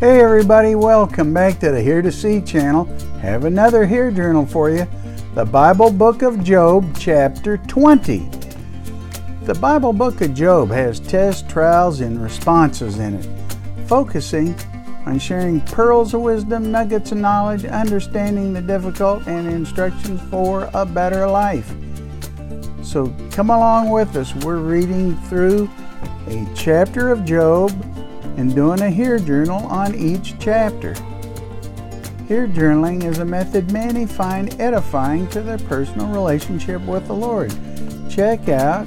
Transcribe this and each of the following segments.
Hey everybody, welcome back to the Hear2See channel. Have another HEAR Journal for you. The Bible Book of Job, chapter 20. The Bible Book of Job has tests, trials, and responses in it, focusing on sharing pearls of wisdom, nuggets of knowledge, understanding the difficult, and instructions for a better life. So come along with us. We're reading through a chapter of Job and doing a HEAR Journal on each chapter. HEAR journaling is a method many find edifying to their personal relationship with the Lord. Check out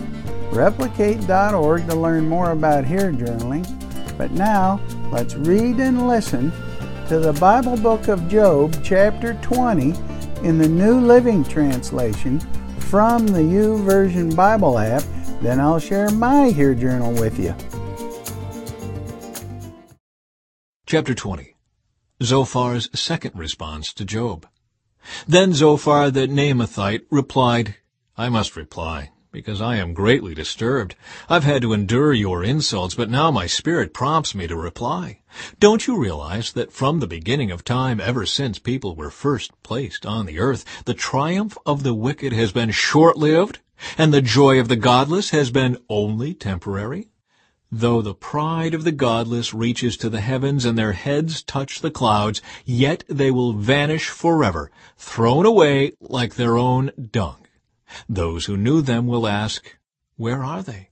replicate.org to learn more about HEAR journaling. But now, let's read and listen to the Bible book of Job, chapter 20, in the New Living Translation from the YouVersion Bible app. Then I'll share my HEAR Journal with you. Chapter 20 Zophar's second response to Job. Then Zophar the Naamathite replied, I must reply, because I am greatly disturbed. I've had to endure your insults, but now my spirit prompts me to reply. Don't you realize that from the beginning of time, ever since people were first placed on the earth, the triumph of the wicked has been short-lived, and the joy of the godless has been only temporary? Though the pride of the godless reaches to the heavens and their heads touch the clouds, yet they will vanish forever, thrown away like their own dung. Those who knew them will ask, Where are they?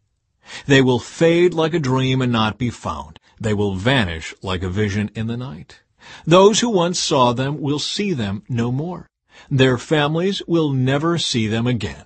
They will fade like a dream and not be found. They will vanish like a vision in the night. Those who once saw them will see them no more. Their families will never see them again.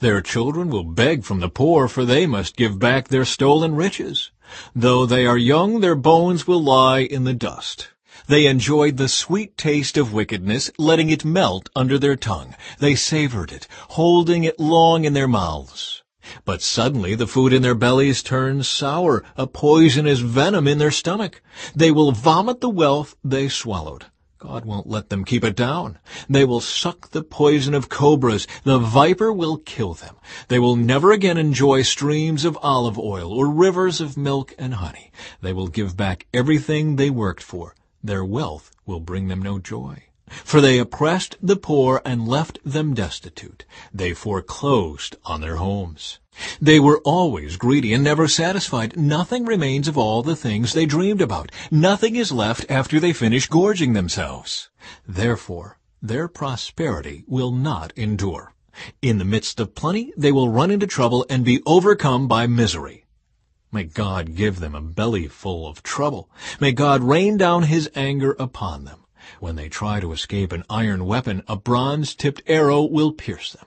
Their children will beg from the poor, for they must give back their stolen riches. Though they are young, their bones will lie in the dust. They enjoyed the sweet taste of wickedness, letting it melt under their tongue. They savored it, holding it long in their mouths. But suddenly the food in their bellies turns sour, a poisonous venom in their stomach. They will vomit the wealth they swallowed. God won't let them keep it down. They will suck the poison of cobras. The viper will kill them. They will never again enjoy streams of olive oil or rivers of milk and honey. They will give back everything they worked for. Their wealth will bring them no joy. For they oppressed the poor and left them destitute. They foreclosed on their homes. They were always greedy and never satisfied. Nothing remains of all the things they dreamed about. Nothing is left after they finish gorging themselves. Therefore, their prosperity will not endure. In the midst of plenty, they will run into trouble and be overcome by misery. May God give them a belly full of trouble. May God rain down his anger upon them. When they try to escape an iron weapon, a bronze-tipped arrow will pierce them.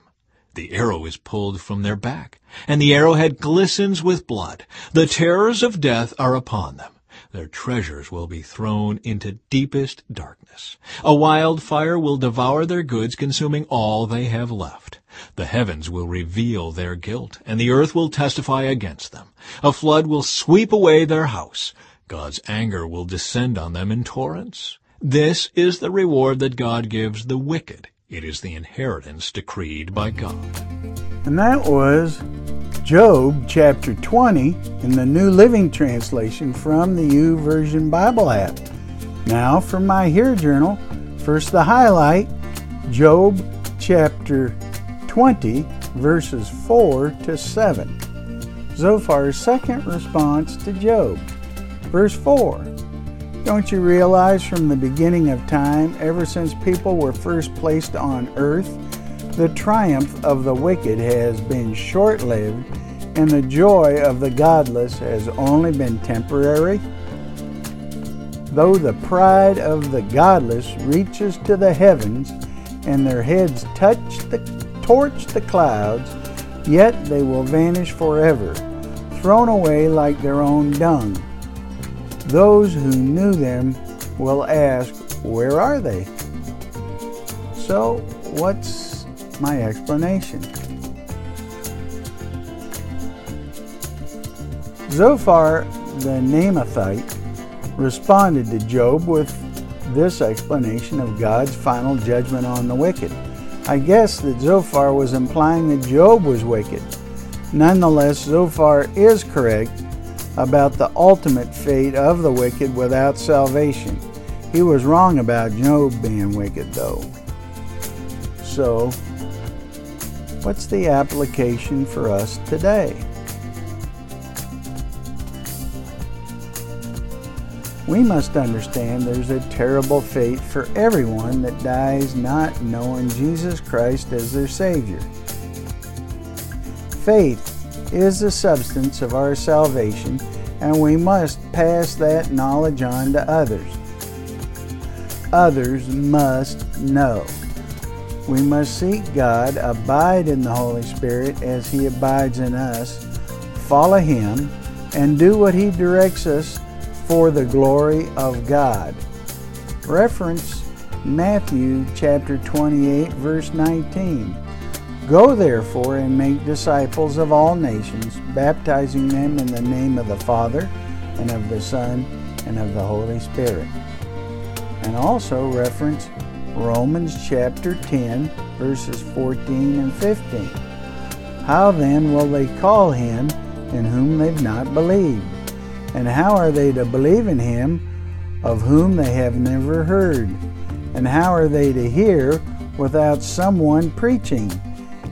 The arrow is pulled from their back, and the arrowhead glistens with blood. The terrors of death are upon them. Their treasures will be thrown into deepest darkness. A wildfire will devour their goods, consuming all they have left. The heavens will reveal their guilt, and the earth will testify against them. A flood will sweep away their house. God's anger will descend on them in torrents. This is the reward that God gives the wicked it is the inheritance decreed by God. And that was Job chapter 20 in the New Living Translation from the YouVersion Bible app. Now for my HEAR Journal, first the highlight Job chapter 20, verses 4 to 7. Zophar's second response to Job. Verse 4 don't you realize from the beginning of time, ever since people were first placed on earth, the triumph of the wicked has been short lived, and the joy of the godless has only been temporary? Though the pride of the godless reaches to the heavens, and their heads touch the torch the clouds, yet they will vanish forever, thrown away like their own dung. Those who knew them will ask, Where are they? So, what's my explanation? Zophar the Naamathite responded to Job with this explanation of God's final judgment on the wicked. I guess that Zophar was implying that Job was wicked. Nonetheless, Zophar is correct about the ultimate fate of the wicked without salvation. He was wrong about Job being wicked, though. So, what's the application for us today? We must understand there's a terrible fate for everyone that dies not knowing Jesus Christ as their Savior. Faith is the substance of our salvation, and we must pass that knowledge on to others. Others must know. We must seek God, abide in the Holy Spirit as He abides in us, follow Him, and do what He directs us for the glory of God. Reference Matthew chapter 28, verse 19. Go therefore and make disciples of all nations, baptizing them in the name of the Father, and of the Son, and of the Holy Spirit. And also reference Romans chapter 10, verses 14 and 15. How then will they call him in whom they've not believed? And how are they to believe in him of whom they have never heard? And how are they to hear without someone preaching?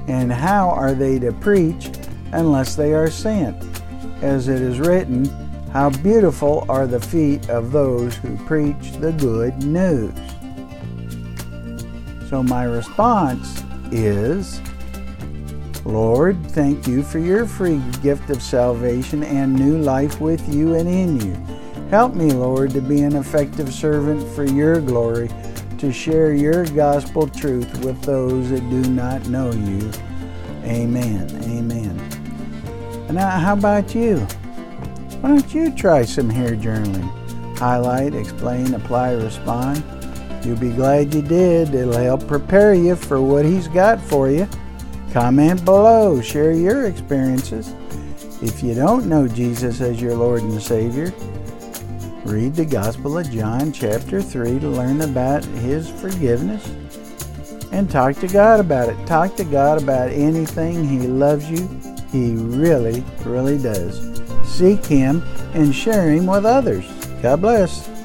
And how are they to preach unless they are sent? As it is written, How beautiful are the feet of those who preach the good news. So my response is, Lord, thank you for your free gift of salvation and new life with you and in you. Help me, Lord, to be an effective servant for your glory, to share your gospel truth with those that do not know you. Amen. Amen. Now, how about you? Why don't you try some HEAR journaling? Highlight, explain, apply, respond. You'll be glad you did. It'll help prepare you for what He's got for you. Comment below, share your experiences. If you don't know Jesus as your Lord and Savior, read the Gospel of John, chapter 3, to learn about His forgiveness and talk to God about it. Talk to God about anything. He loves you. He really, really does. Seek Him and share Him with others. God bless.